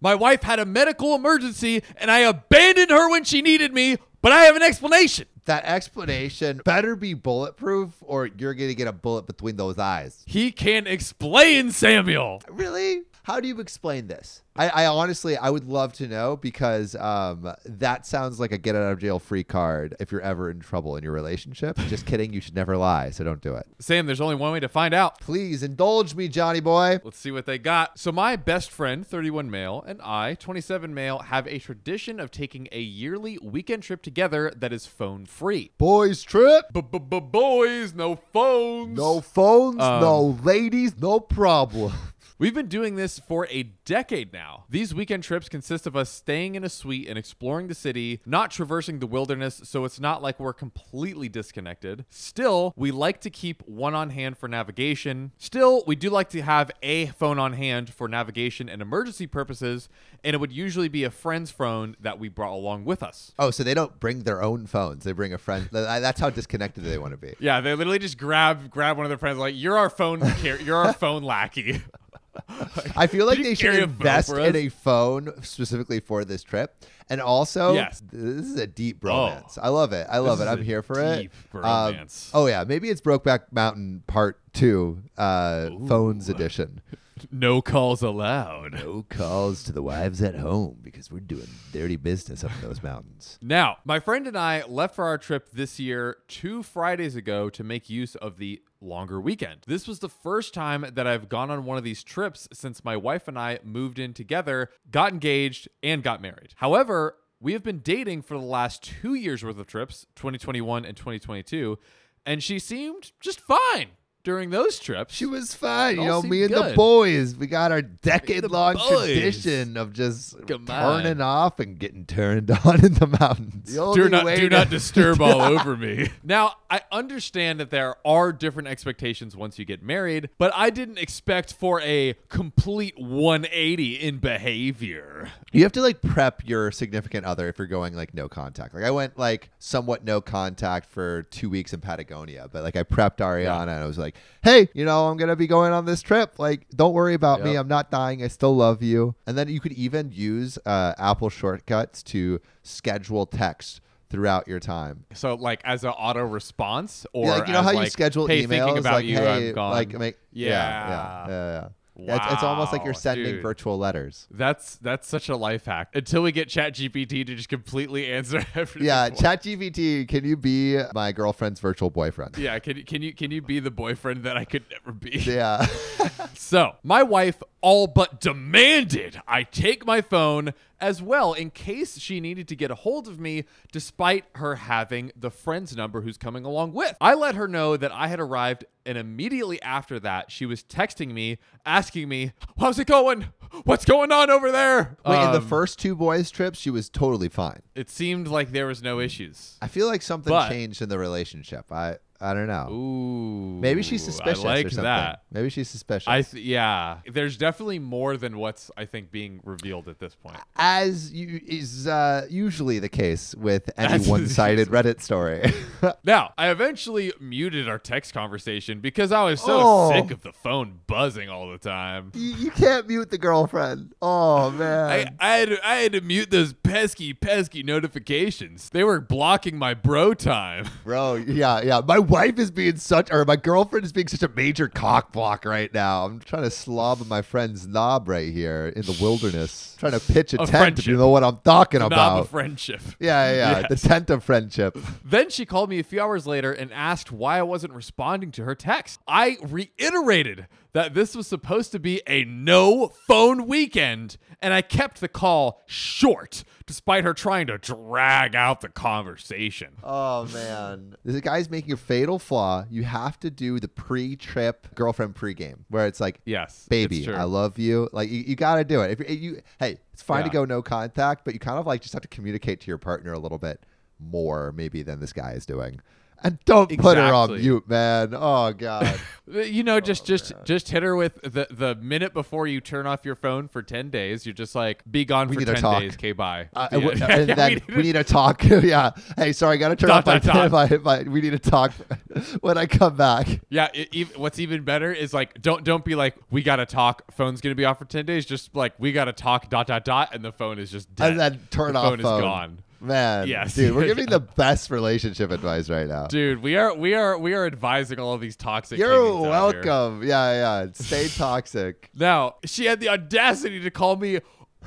My wife had a medical emergency and I abandoned her when she needed me, but I have an explanation. That explanation better be bulletproof or you're going to get a bullet between those eyes. He can't explain, Samuel. Really? How do you explain this? I, I honestly, I would love to know because um, that sounds like a get out of jail free card if you're ever in trouble in your relationship. Just kidding. You should never lie. So don't do it. Sam, there's only one way to find out. Please indulge me, Johnny boy. Let's see what they got. So, my best friend, 31 male, and I, 27 male, have a tradition of taking a yearly weekend trip together that is phone free. Boys trip. Boys, no phones. No phones, Um, no ladies, no problem. We've been doing this for a decade now. These weekend trips consist of us staying in a suite and exploring the city, not traversing the wilderness, so it's not like we're completely disconnected. Still, we like to keep one on hand for navigation. Still, we do like to have a phone on hand for navigation and emergency purposes, and it would usually be a friend's phone that we brought along with us. Oh, so they don't bring their own phones. They bring a friend. That's how disconnected they want to be. Yeah, they literally just grab grab one of their friends like, "You're our phone, car- you're our phone lackey." I feel like they should invest in a phone specifically for this trip. And also, Yes. this is a deep bromance. I love it. I love it. I'm here for it. deep Um, oh yeah, maybe it's Brokeback Mountain Part Two, uh, phones edition. no calls allowed. No calls to the wives at home because we're doing dirty business up in those mountains. Now, my friend and I left for our trip this year two Fridays ago to make use of the longer weekend. This was the first time that I've gone on one of these trips since my wife and I moved in together, got engaged, and got married. However, we have been dating for the last two years worth of trips, 2021 and 2022, and she seemed just fine during those trips. She was fine. You All know, me and the good. boys, we got our decade long boys. tradition of just Come turning on. off and getting turned on in the mountains. The do only not way do to- not disturb all over me. Now, I understand that there are different expectations once you get married, but I didn't expect for a complete 180 in behavior. You have to like prep your significant other if you're going like no contact. Like I went like somewhat no contact for two weeks in Patagonia, but like I prepped Ariana and I was like, hey, you know, I'm gonna be going on this trip. Like, don't worry about me. I'm not dying. I still love you. And then you could even use uh, Apple shortcuts to schedule text throughout your time. So, like as an auto response, or Yeah, like you know how you like, schedule hey, emails, thinking about like you, hey, I'm gone. like make yeah, yeah, Yeah. yeah. yeah. Yeah, it's, it's almost like you're sending dude. virtual letters. That's that's such a life hack. Until we get ChatGPT to just completely answer everything. Yeah. ChatGPT, can you be my girlfriend's virtual boyfriend? Yeah, can you can you can you be the boyfriend that I could never be? Yeah. So, my wife all but demanded I take my phone as well in case she needed to get a hold of me, despite her having the friend's number who's coming along with. I let her know that I had arrived, and immediately after that, she was texting me, asking me, How's it going? What's going on over there? Wait, in the Um, first two boys' trips, she was totally fine. it seemed like there was no issues. I feel like something But- changed in the relationship. I I don't know. Ooh. Maybe she's suspicious I like or something. that. Maybe she's suspicious. I th- yeah, there's definitely more than what's I think being revealed at this point. As you, is uh, usually the case with any As one-sided usually. Reddit story. Now, I eventually muted our text conversation because I was so Oh. sick of the phone buzzing all the time. you, you can't mute the girlfriend. Oh man. I, I, had to, I had to mute those pesky, pesky notifications. They were blocking my bro time. Bro, yeah, yeah. My wife is being such, or my girlfriend is being such a major cock block right now. I'm trying to slob my friend's knob right here in the wilderness. trying to pitch a, A tent, if you know what I'm talking Knob about. of friendship. yeah, yeah, yeah. The tent of friendship. Then she called me a few hours later and asked why I wasn't responding to her text. I reiterated that this was supposed to be a no phone weekend, and I kept the call short despite her trying to drag out the conversation. Oh man, this guy's making a fatal flaw. You have to do the pre-trip girlfriend pre-game where it's like, Yes. baby, it's true. I love you. Like you, you got to do it. If you, you, hey, it's fine to go no contact, but you kind of like just have to communicate to your partner a little bit more, maybe than this guy is doing. And don't put her on mute, man. Oh god. You know, just just man. just hit her with the the minute before you turn off your phone for ten days. You're just like, be gone We for to ten talk. days. Okay, bye. Uh, Yeah, and then we we need to talk. yeah. Hey, sorry, I gotta turn Dot, off my, dot, dot. my, my, We need to talk when I come back. Yeah, ev- what's even better is like don't don't be like we gotta talk. Phone's gonna be off for ten days. Just like we gotta talk. Dot dot dot, and the phone is just dead. And then turn the off phone, phone. is gone. Man, Yes. dude, we're giving the best relationship advice right now. Dude, we are we are we are advising all of these toxic. You're hangings out here. welcome. Yeah, yeah. Stay toxic. Now she had the audacity to call me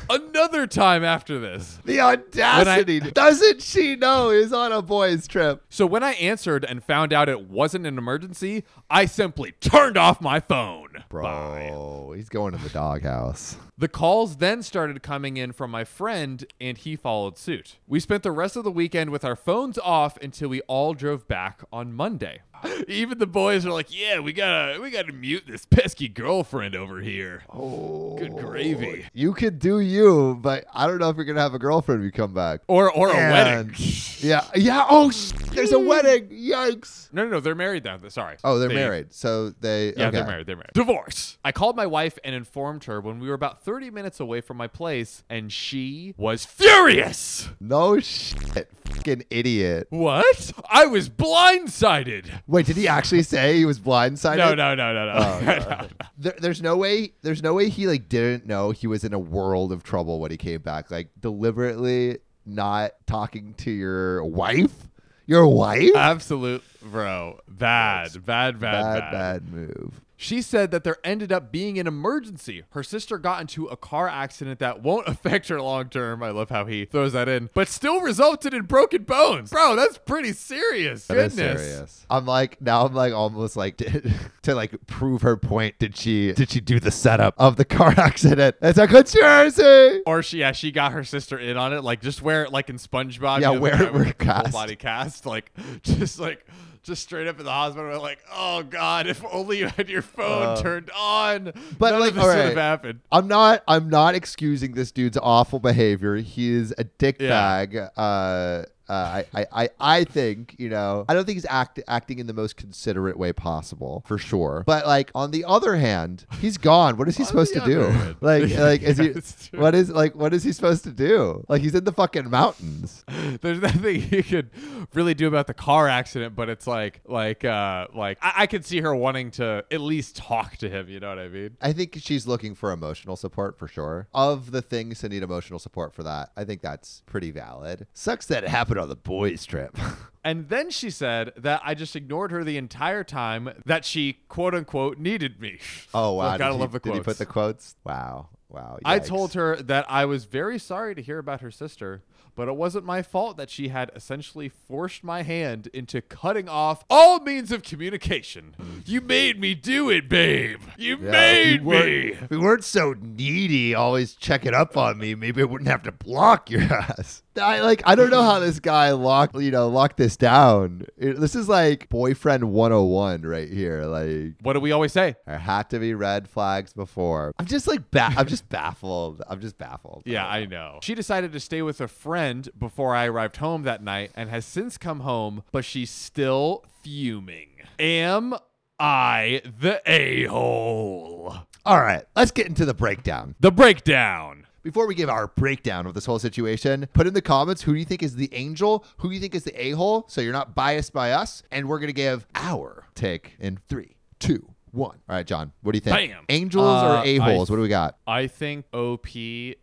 another time after this. The audacity. Doesn't she know he's on a boys' trip? So when I answered and found out it wasn't an emergency, I simply turned off my phone. Bye. Bro, he's going to the doghouse. The calls then started coming in from my friend, and he followed suit. We spent the rest of the weekend with our phones off until we all drove back on Monday. Even the boys are like, "Yeah, we gotta, we gotta mute this pesky girlfriend over here." Oh, Good gravy. Oh, you could do you, but I don't know if you're gonna have a girlfriend when you come back. Or, or a wedding. Yeah, yeah. Oh, there's a wedding. Yikes. No, no, no, they're married now. Sorry. Oh, they're They- married. So they. Yeah, okay. they're married. They're married. Divorce. I called my wife and informed her when we were about 30 minutes away from my place, and she was furious. No shit. Fucking idiot. What? I was blindsided. Wait, did he actually say he was blindsided? No, no, no, no, no. Oh, No, no. no. There, there's no way. There's no way he like didn't know he was in a world of trouble when he came back. Like deliberately not talking to your wife. Your wife. Absolute, bro. Bad, bad, bad, bad, bad. bad move. She said that there ended up being an emergency. Her sister got into a car accident that won't affect her long term. I love how he throws that in, but still resulted in broken bones. Bro, that's pretty serious. That Goodness. serious. I'm like now. I'm like almost like did, to like prove her point. Did she? Did she do the setup of the car accident? It's a conspiracy. Or she, yeah, she got her sister in on it. Like, just wear it like in SpongeBob. Yeah, you know, wear- guy with wear cast. Full body cast. Like, just like, just straight up in the hospital. Like, oh god, if only you had your phone Uh, turned on. but, None like, of this would have happened. I'm not. I'm not excusing this dude's awful behavior. He is a dick Yeah. bag. Uh, uh, I, I, I, think you know. I don't think he's act, acting in the most considerate way possible, for sure. But like on the other hand, he's gone. What is he supposed to do? hand. Like, Yeah, like is he? true. What is like? What is he supposed to do? Like he's in the fucking mountains. There's nothing he could really do about the car accident, but it's like, like, uh, like I, I could see her wanting to at least talk to him. You know what I mean? I think she's looking for emotional support for sure. Of the things to need emotional support for that, I think that's pretty valid. Sucks that it happened on the boys' trip. And then she said that I just ignored her the entire time that she quote unquote needed me. oh wow! Look, gotta he, love the quotes. did he put the quotes? Wow! Wow! I told her that I was very sorry to hear about her sister, but it wasn't my fault that she had essentially forced my hand into cutting off all means of communication. You made me do it, babe. You Yeah, made we me. we weren't so needy, always checking up on me. Maybe I wouldn't have to block your ass. I like. I don't know how this guy locked. You know, locked this down. It- this is like boyfriend 101 right here. Like What do we always say? there had to be red flags before. I'm just like ba- I'm just baffled. I'm just baffled. Yeah, I know. She decided to stay with a friend before I arrived home that night and has since come home, but she's still fuming. Am I the a hole? All right, let's get into the breakdown. The breakdown. Before we give our breakdown of this whole situation, put in the comments who do you think is the angel, who do you think is the a hole, so you're not biased by us, and we're gonna give our take in three, two, one. All right, John, what do you think? Bam. Angels Uh, or a holes? I- What do we got? I think OP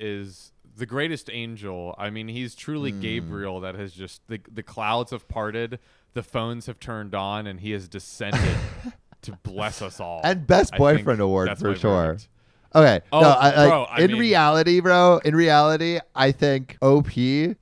is the greatest angel. I mean, he's truly Hmm. Gabriel that has just the the clouds have parted, the phones have turned on, and he has descended to bless us all. And best I think boyfriend award that's for my sure. verdict. Okay. Oh, no, I, like, bro, I in mean- reality, bro, in reality, I think OP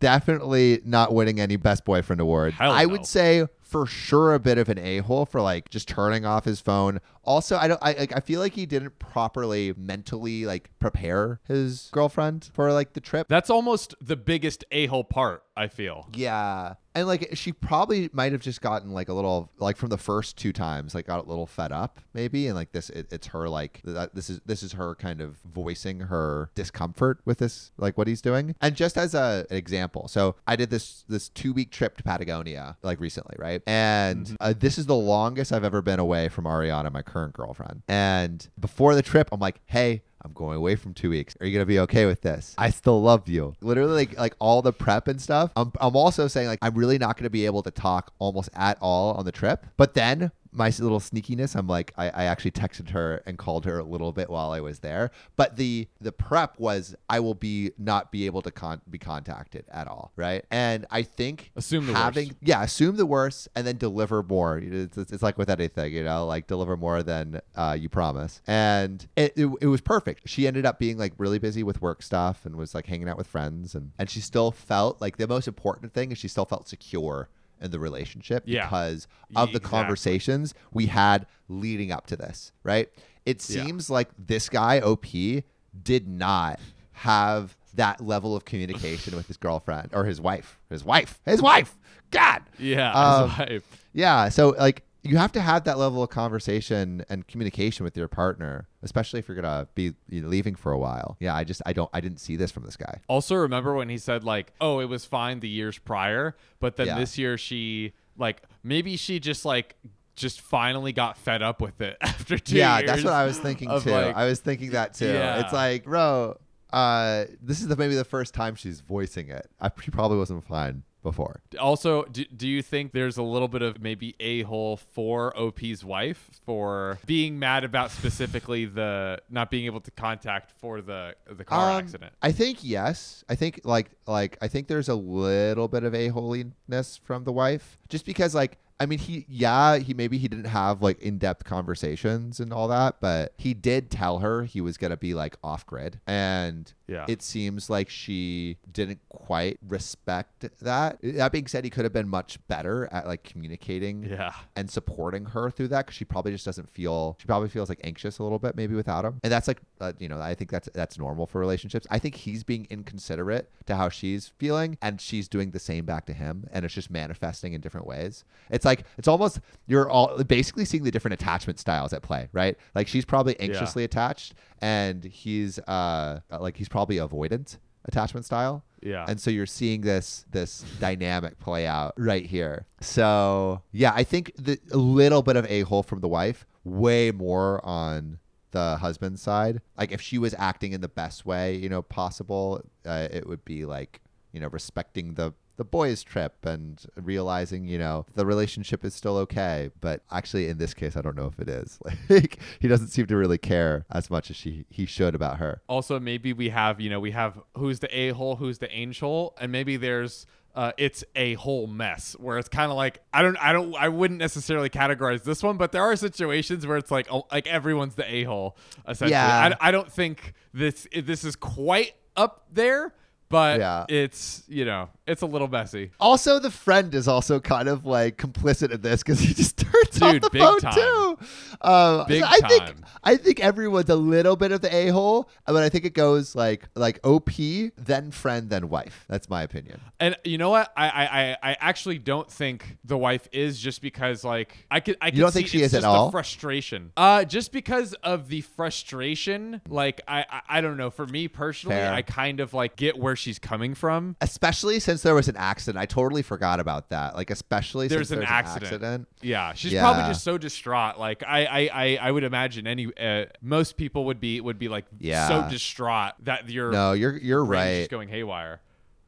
definitely not winning any best boyfriend award. I no. would say for sure a bit of an a-hole for like just turning off his phone. Also, I don't I like I feel like he didn't properly mentally like prepare his girlfriend for like the trip. That's almost the biggest a hole part. I feel. Yeah. And like she probably might have just gotten like a little like from the first two times like got a little fed up maybe and like this it, it's her like that this is this is her kind of voicing her discomfort with this like what he's doing. And just as a, an example. So I did this this 2 week trip to Patagonia like recently, right? And Mm-hmm. uh, this is the longest I've ever been away from Ariana, my current girlfriend. And before the trip, I'm like, hey. I'm going away from two weeks. Are you gonna be okay with this? I still love you. Literally, like, like all the prep and stuff. I'm, I'm also saying like I'm really not gonna be able to talk almost at all on the trip. But then my little sneakiness, I'm like, I, I actually texted her and called her a little bit while I was there. But the the prep was I will be not be able to con- be contacted at all, right? And I think Assume the having worst. yeah, assume the worst and then deliver more. It's, it's, it's like with anything, you know, like deliver more than uh, you promise. And it, it, it was perfect. She ended up being like really busy with work stuff and was like hanging out with friends. And, and she still felt like the most important thing is she still felt secure in the relationship Yeah. because of the exactly. conversations we had leading up to this, right? It Yeah. seems like this guy, OP, did not have that level of communication with his girlfriend or his wife. His wife. His wife. God. Yeah. Um, his wife. Yeah. So like you have to have that level of conversation and communication with your partner, especially if you're gonna be leaving for a while. Yeah. I just I don't I didn't see this from this guy. Also, remember when he said like, "Oh, it was fine the years prior," but then Yeah. this year she like maybe she just like just finally got fed up with it after two yeah, that's what I was thinking too. like- I was thinking that too. Yeah. It's like, bro, uh, this is the, maybe the first time she's voicing it. I, she probably wasn't fine before. Also, do, do you think there's a little bit of maybe a hole for OP's wife for being mad about specifically the not being able to contact for the the car Um, accident? I think yes. I think like like I think there's a little bit of a holiness from the wife, just because like I mean he yeah he maybe he didn't have like in depth conversations and all that, but he did tell her he was gonna be like off grid, and Yeah. it seems like she didn't quite respect that. That being said, he could have been much better at like communicating Yeah. and supporting her through that because she probably just doesn't feel she probably feels like anxious a little bit maybe without him and that's like uh, you know i think that's that's normal for relationships i think he's being inconsiderate to how she's feeling and she's doing the same back to him and it's just manifesting in different ways it's like it's almost you're all basically seeing the different attachment styles at play right like she's probably anxiously attached and he's uh like he's probably avoidant attachment style Yeah. and so you're seeing this this dynamic play out right here. So yeah, I think the, a little bit of a hole from the wife, way more on the husband's side. Like if she was acting in the best way, you know, possible, uh, it would be like you know respecting the the boys trip and realizing you know the relationship is still okay but actually in this case i don't know if it is like he doesn't seem to really care as much as she he should about her also maybe we have you know we have who's the a hole who's the angel and maybe there's uh, it's a whole mess where it's kind of like I don't I don't I wouldn't necessarily categorize this one, but there are situations where it's like oh, like everyone's the a hole essentially. Yeah. I, I don't think this this is quite up there, but Yeah. it's you know it's a little messy. Also, the friend is also kind of like complicit in this because he just turns off Dude, the big phone time. too. Um, Big I think. I think everyone's a little bit of the a hole, but I think it goes like like op, then friend, then wife. That's my opinion. And you know what? I, I I actually don't think the wife is just because like I could I could don't see think she is at all? The frustration. Uh, just because of the frustration. Like I I, I don't know. For me personally, Fair. I kind of like get where she's coming from. Especially since there was an accident. I totally forgot about that. Like especially There's since an there's accident. an accident. Yeah, she's Yeah. probably just so distraught. Like I, I, I, I would imagine any uh, most people would be would be like Yeah. so distraught that you're No, you're you're right. just going haywire.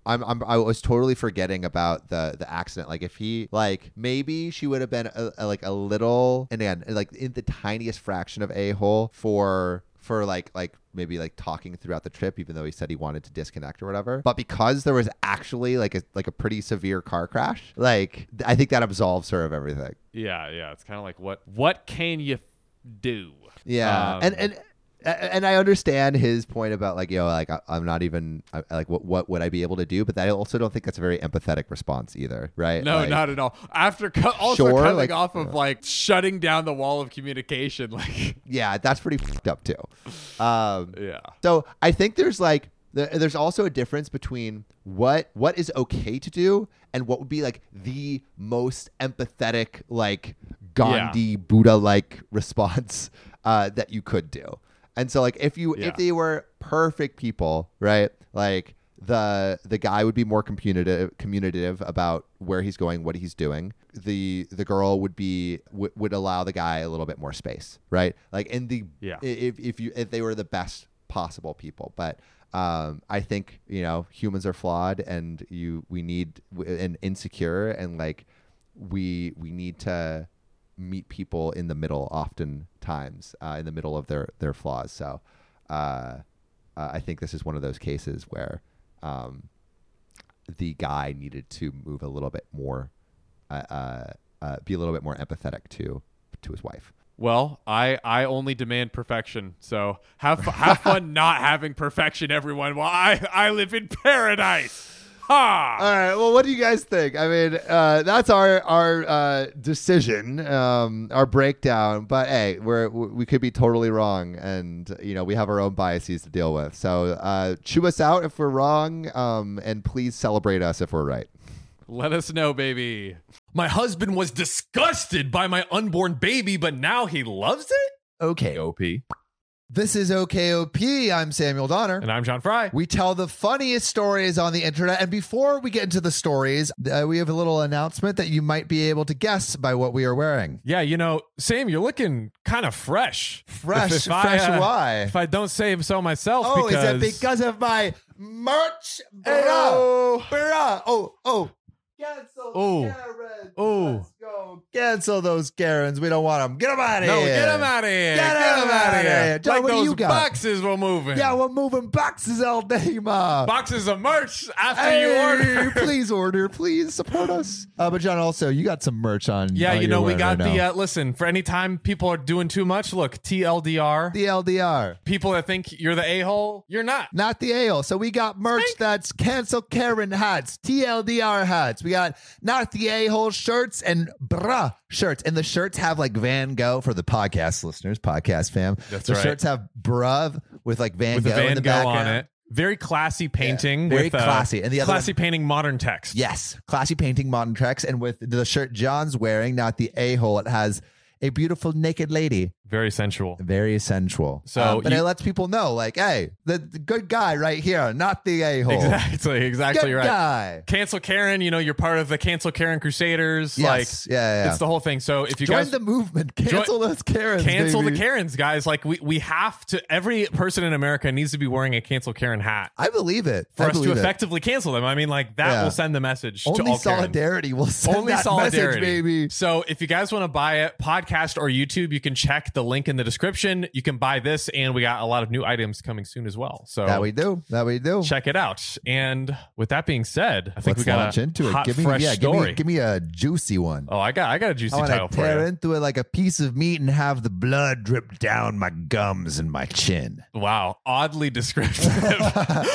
I'm, I'm I was totally forgetting about the the accident. Like if he like maybe she would have been a, a- like a little and again like in the tiniest fraction of a hole for for like like maybe like talking throughout the trip even though he said he wanted to disconnect or whatever but because there was actually like a like a pretty severe car crash like i think that absolves her of everything Yeah, yeah. It's kind of like what what can you do? yeah Um, and and and I understand his point about like you know, like I, I'm not even I, like what what would I be able to do, but I also don't think that's a very empathetic response either, right? No, Like- not at all. After cu- also Sure, coming like- off of like shutting down the wall of communication, like yeah, that's pretty fucked up too. Um, yeah, so I think there's like there's also a difference between what what is okay to do and what would be like the most empathetic like Gandhi Buddha like response uh, that you could do. And so like if you Yeah. if they were perfect people, right? Like the the guy would be more communicative communicative about where he's going, what he's doing. The the girl would be would, would allow the guy a little bit more space, right? Like in the Yeah. if if you if they were the best possible people, but um, I think you know humans are flawed, and you we need and insecure, and like we we need to meet people in the middle oftentimes uh, in the middle of their their flaws. So uh, uh, I think this is one of those cases where um, the guy needed to move a little bit more, uh, uh, uh, be a little bit more empathetic to to his wife. Well, I I only demand perfection. So have have fun not having perfection, everyone. While I I live in paradise. Ha! All right. Well, what do you guys think? I mean, uh, that's our our uh, decision, um, our breakdown. But hey, we're we could be totally wrong, and you know we have our own biases to deal with. So uh, chew us out if we're wrong, um, and please celebrate us if we're right. Let us know, baby. My husband was disgusted by my unborn baby, but now he loves it. Okay. OP. This is OKOP. I'm Samuel Donner. And I'm John Fry. We tell the funniest stories on the internet. And before we get into the stories, uh, we have a little announcement that you might be able to guess by what we are wearing. Yeah, you know, Sam, you're looking kind of fresh. Fresh, If- if I, fresh. uh, why? If I don't say so myself, Oh, because is it because of my merch? Bruh. Oh. Bruh. Oh, oh. Cancel Oh. Karen. Oh. Let's go. Cancel those Karens. We don't want them. Get them out of no, here. get them out of here. Get 'em them out of here. here. John, like what do those you got? boxes we're moving. Yeah, we're moving boxes all day, ma. boxes of merch after Hey, you order. please order. Please support us. Uh, but John, also, you got some merch on. Yeah, you know, we got right the uh, listen, for any time people are doing too much, look, TLDR. the LDR. people that think you're the a-hole, you're not. Not the a hole. So we got merch that's cancel Karen hats, TLDR hats. We got not the a hole shirts and bruh shirts. And the shirts have like Van Gogh for the podcast listeners, podcast fam. That's the right. shirts have bruh with like Van With Gogh Van in the Gogh on it. Very classy painting. very with, uh, classy. And the other classy painting modern text. Yes, classy painting, modern text, and with the shirt John's wearing, not the a hole, it has a beautiful naked lady, Very sensual. very sensual. So Um, but you- it lets people know, like, hey, the, the good guy right here, not the a hole. Exactly, exactly good right. guy. Cancel Karen, you know, you're part of the Cancel Karen Crusaders. Yes, Like yeah, yeah. it's the whole thing. So if you guys. Join guys the movement. Cancel those Karens. cancel baby. the Karens, guys, like we we have to every person in America needs to be wearing a cancel Karen hat I believe it. for I us to it. effectively cancel them. I mean, like that Yeah. will send the message to Only all Karens. solidarity will send Only that solidarity, message, baby. So if you guys want to buy it, podcast or YouTube, you can check the link in the description. You can buy this, and we got a lot of new items coming soon as well. So That we do. That we do. check it out. And with that being said, I think Let's we got launch into it. hot, Give me, fresh yeah, give story. me, give me a juicy one. oh, I got, I got a juicy I title to for tear into it like a piece of meat and have the blood drip down my gums and my chin. Wow, oddly descriptive,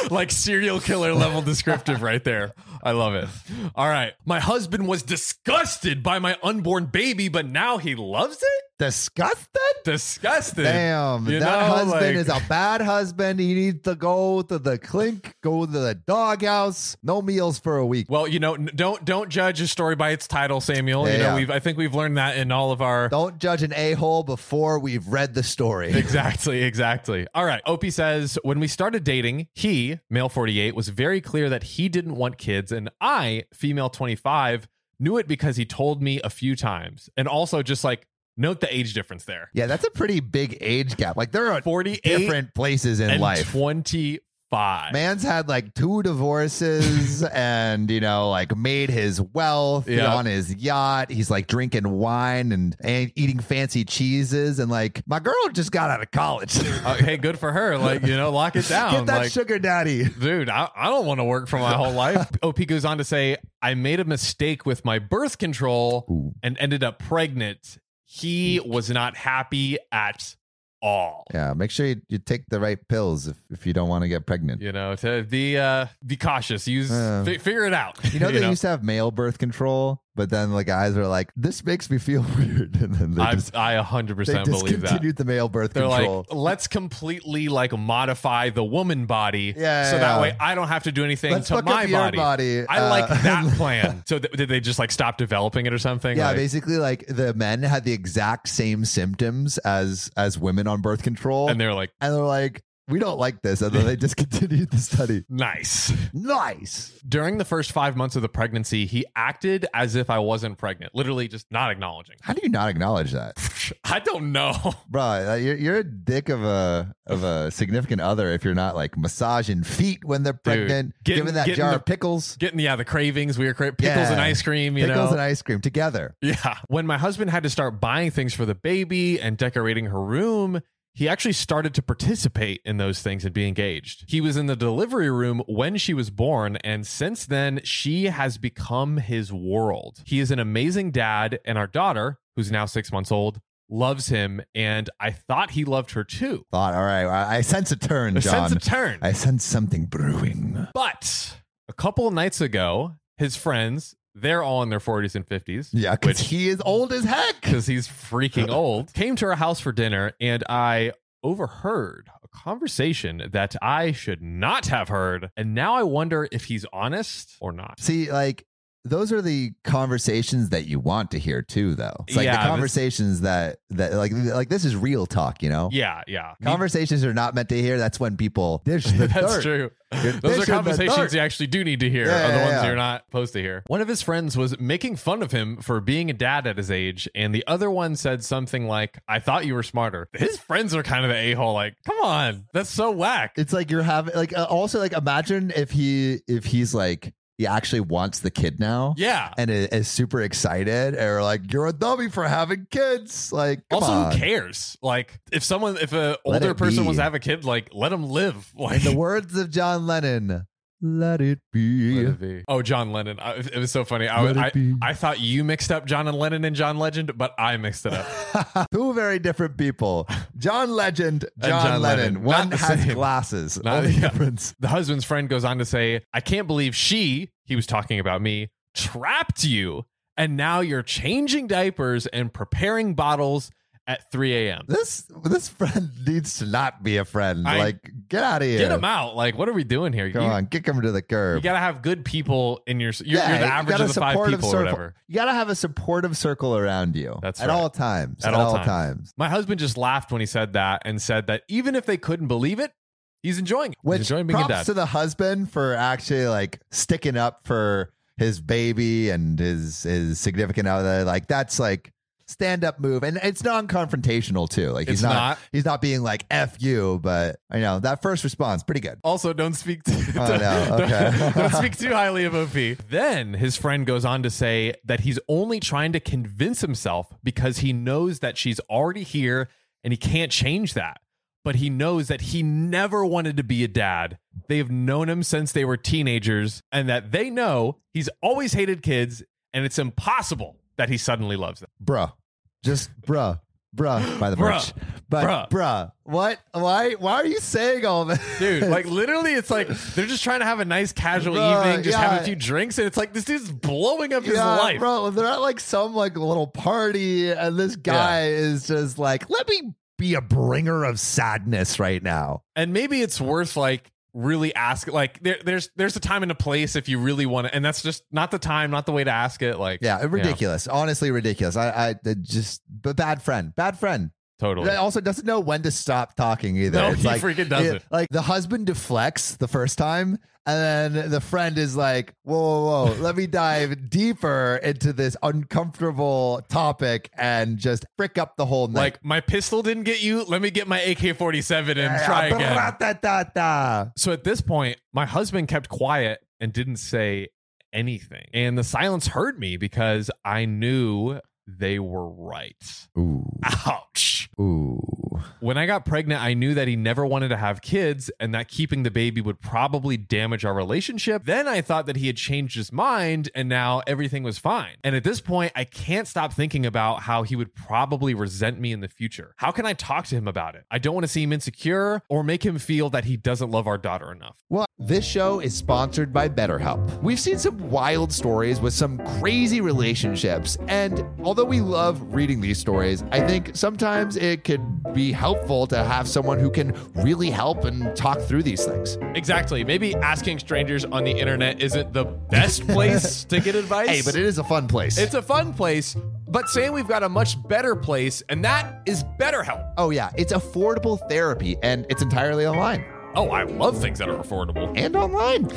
like serial killer level descriptive right there. I love it. All right, my husband was disgusted by my unborn baby, but now he loves it. Disgusted? Disgusted. Damn, You that know, husband like- is a bad husband. He needs to go to the clink, go to the doghouse. No meals for a week. Well, you know, don't don't judge a story by its title, Samuel. Yeah, you know, yeah. we've I think we've learned that in all of our Don't judge an a hole before we've read the story. Exactly, exactly. All right. Opie says when we started dating, he, male 48, was very clear that he didn't want kids, and I, female 25, knew it because he told me a few times. And also just like note the age difference there. Yeah, that's a pretty big age gap. Like there are 48 different places in and life. 25. Man's had like two divorces and, you know, like made his wealth Yeah. on his yacht. He's like drinking wine and, and eating fancy cheeses. And like, my girl just got out of college. Uh, hey, good for her. Like, you know, lock it down. Get that like, sugar daddy. dude, I, I don't want to work for my whole life. OP goes on to say, I made a mistake with my birth control and ended up pregnant. He was not happy at all. Yeah, make sure you, you take the right pills if, if you don't want to get pregnant. You know, to be uh be cautious. Use Uh, fi- figure it out. You know, they used to have male birth control, but then the guys are like, this makes me feel weird. And then they I just, I 100% they believe that. discontinued the male birth They're control. like, let's completely like modify the woman body, Yeah, so yeah, that yeah. way I don't have to do anything Let's to fuck my up your body. body. I uh, like that plan. So th- did they just like stop developing it or something? Yeah, Like- basically, like the men had the exact same symptoms as as women on birth control, and they're like, and they're like, we don't like this, and then they discontinued the study. Nice. Nice. During the first five months of the pregnancy, he acted as if I wasn't pregnant, literally just not acknowledging. How do you not acknowledge that, I don't know. bro? You're, you're a dick of a of a significant other if you're not like massaging feet when they're pregnant, getting- giving that jar the- of pickles, Getting, yeah, the cravings. We were cra- pickles and ice cream, you pickles know? and ice cream together. Yeah. When my husband had to start buying things for the baby and decorating her room, he actually started to participate in those things and be engaged. He was in the delivery room when she was born, and since then, she has become his world. He is an amazing dad, and our daughter, who's now six months old, loves him. And I thought he loved her too. Thought, all right, I I sense a turn, A John. sense of turn. I sense something brewing. but a couple of nights ago, his friends, they're all in their 40s and 50s. Yeah, because he is old as heck. because he's freaking old, came to our house for dinner, and I overheard a conversation that I should not have heard. And now I wonder if he's honest or not. See, like those are the conversations that you want to hear too, though. It's like Yeah, the conversations that that like like this is real talk, you know. Yeah, yeah. Conversations are not meant to hear. That's when people dish the That's dirt. true. You're Those are conversations you actually do need to hear, Yeah, are the yeah, ones yeah. you're not supposed to hear. One of his friends was making fun of him for being a dad at his age, and the other one said something like, I thought you were smarter. His friends are kind of the a hole, like, come on, that's so whack. It's like you're having like uh, also like imagine if he if he's like he actually wants the kid now. Yeah. And is, is super excited, or like you're a dummy for having kids. Like, come also, on. who cares? Like, if someone, if an older person be. wants to have a kid, like, let them live. Like, In the words of John Lennon, let it be. Let it be. Oh, John Lennon. I, it was so funny. I, I. I thought you mixed up John and Lennon and John Legend, but I mixed it up. Two very different people. John Legend, John, John Lennon. Lennon. One has same. glasses. Not- Only yeah. difference. the husband's friend goes on to say, I can't believe she, he was talking about me, trapped you. And now you're changing diapers and preparing bottles at 3 a.m. This this friend needs to not be a friend. I- like, get out of here. Get him out. Like, what are we doing here? Come you, on, kick him to the curb. you got to have good people in your, you're, Yeah, you're the average a of the five supportive people or circle. whatever. You got to have a supportive circle around you. That's at right. all times. At At, all all times. times. My husband just laughed when he said that and said that even if they couldn't believe it, he's enjoying it. Which he's enjoying being a props dad. to the husband for actually like sticking up for his baby and his his significant other. Like that's like stand up move, and it's non-confrontational too. Like he's not, not. he's not being like f you, but I know that first response pretty good. Also, don't speak too, Oh, no. Okay. don't speak too highly of OP. Then his friend goes on to say that he's only trying to convince himself because he knows that she's already here and he can't change that. But he knows that he never wanted to be a dad. They've known him since they were teenagers, and that they know he's always hated kids, and it's impossible that he suddenly loves them. Bruh, just bruh. Bruh, by the Bruh. merch. But Bruh. bruh. what? Why? Why are you saying all this, Dude, like literally, it's like they're just trying to have a nice casual Bruh, evening, just have a few drinks, and it's like this dude's blowing up his yeah, life. bro. They're at like some like little party, and this guy is just like, let me be a bringer of sadness right now. And maybe it's worth like really ask like there, there's there's a time and a place if you really want to, and that's just not the time, not the way to ask it. Like Yeah, ridiculous. Honestly, ridiculous. I, I I just, but bad friend, bad friend. Totally. That also doesn't know when to stop talking either. No, it's he like, freaking doesn't. it- like the husband deflects the first time, and then the friend is like, "Whoa, whoa, whoa! Let me dive deeper into this uncomfortable topic and just frick up the whole night." Like my pistol didn't get you. Let me get my AK forty seven and try again. Bra-da-da-da. So at this point, my husband kept quiet and didn't say anything, and the silence hurt me because I knew they were right. Ooh, Ouch. ooh. When I got pregnant, I knew that he never wanted to have kids and that keeping the baby would probably damage our relationship. Then I thought that he had changed his mind and now everything was fine. And at this point, I can't stop thinking about how he would probably resent me in the future. How can I talk to him about it? I don't want to seem insecure or make him feel that he doesn't love our daughter enough. Well, this show is sponsored by BetterHelp. We've seen some wild stories with some crazy relationships, and although we love reading these stories, I think sometimes it could be helpful to have someone who can really help and talk through these things. Exactly. Maybe asking strangers on the internet isn't the best place to get advice. Hey, but it is a fun place. It's a fun place, But Sam, we've got a much better place, and that is BetterHelp. Oh, yeah. It's affordable therapy and it's entirely online. Oh, I love things that are affordable. and online.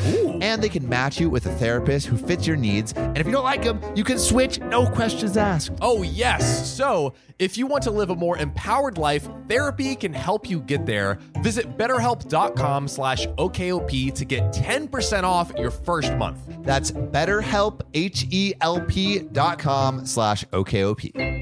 And they can match you with a therapist who fits your needs. And if you don't like them, you can switch, no questions asked. Oh, yes. So, if you want to live a more empowered life, therapy can help you get there. Visit betterhelp.com slash OKOP to get 10% off your first month. That's betterhelp, H-E-L-P dot com slash OKOP.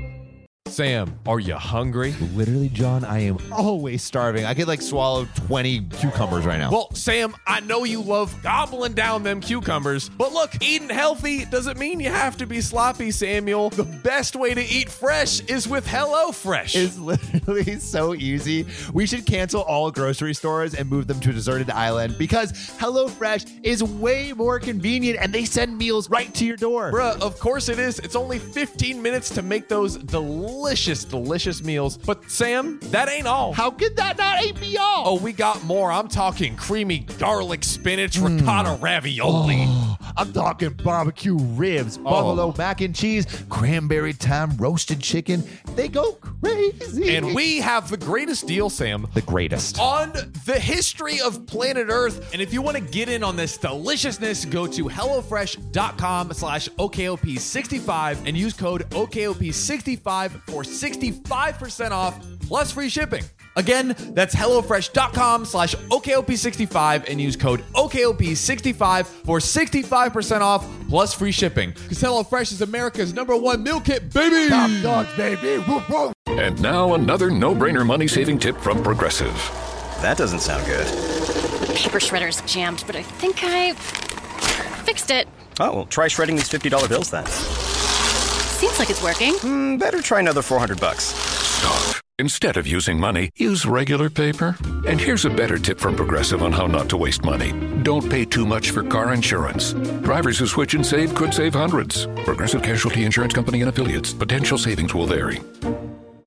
Sam, are you hungry? Literally, John, I am always starving. I could like swallow 20 cucumbers right now. Well, Sam, I know you love gobbling down them cucumbers, but look, eating healthy doesn't mean you have to be sloppy, Samuel. The best way to eat fresh is with HelloFresh. It's literally so easy. We should cancel all grocery stores and move them to a deserted island because HelloFresh is way more convenient and they send meals right to your door. Bruh, of course it is. It's only 15 minutes to make those delicious, delicious delicious meals. But Sam, that ain't all. How could that not ain't me all? Oh, we got more. I'm talking creamy garlic spinach hmm. ricotta ravioli. Oh, I'm talking barbecue ribs, oh. buffalo mac and cheese, cranberry thyme roasted chicken. They go crazy. And we have the greatest deal, Sam. the greatest. on the history of planet Earth. And if you want to get in on this deliciousness, go to HelloFresh.com slash OKOP65 and use code OKOP65 for 65% off plus free shipping. Again, that's HelloFresh.com slash OKOP65 and use code OKOP65 for 65% off plus free shipping. Because HelloFresh is America's number one meal kit, baby! Top dogs, baby. Woof, woof. And now another no-brainer money-saving tip from Progressive. That doesn't sound good. Paper shredder's jammed, but I think I fixed it. Oh, well, try shredding these $50 bills then. Seems like it's working. Hmm, better try another 400 bucks. Stop. Instead of using money, use regular paper. And here's a better tip from Progressive on how not to waste money. Don't pay too much for car insurance. Drivers who switch and save could save hundreds. Progressive Casualty Insurance Company and affiliates. Potential savings will vary.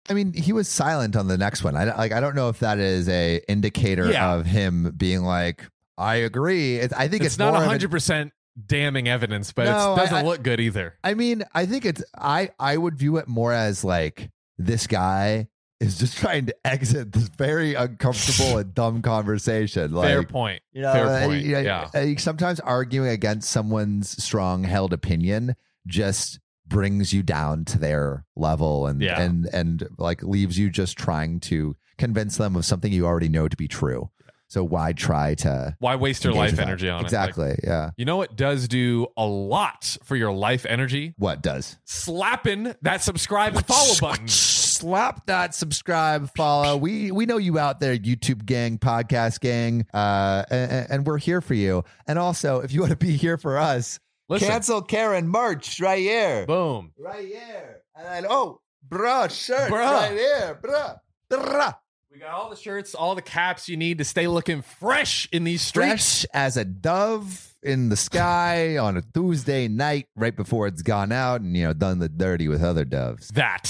I mean, he was silent on the next one. I like. I don't know if that is a indicator Yeah. of him being like, "I agree." It, I think it's, It's not more of an- 100% damning evidence, but No, it doesn't I- look good either. I mean, I think it's I I would view it more as like this guy is just trying to exit this very uncomfortable and dumb conversation. Like, Fair point. You know, Fair point. you know, yeah. sometimes arguing against someone's strong held opinion just brings you down to their level and Yeah. and and like leaves you just trying to convince them of something you already know to be true. So why try to Why waste your life energy on exactly? it? Like, yeah. you know what does do a lot for your life energy? What does? Slapping that subscribe and follow button. Slap that subscribe, follow. We we know you out there, YouTube gang, podcast gang, uh, and, and we're here for you. And also, if you want to be here for us, Listen. cancel Karen merch right here, Boom. right here, and then oh, bruh, shirt Bruh. right here, bruh, bruh. We got all the shirts, all the caps you need to stay looking fresh in these streets. fresh as a dove in the sky on a Tuesday night, right before it's gone out, and you know done the dirty with other doves. That.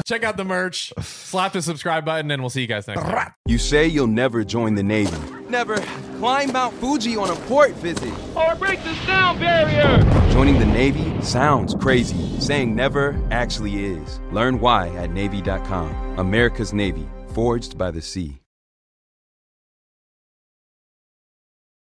Check out the merch, slap the subscribe button, and we'll see you guys next time. You say you'll never join the Navy. Never climb Mount Fuji on a port visit. Or break the sound barrier! Joining the Navy sounds crazy. Saying never actually is. Learn why at Navy.com. America's Navy, forged by the sea.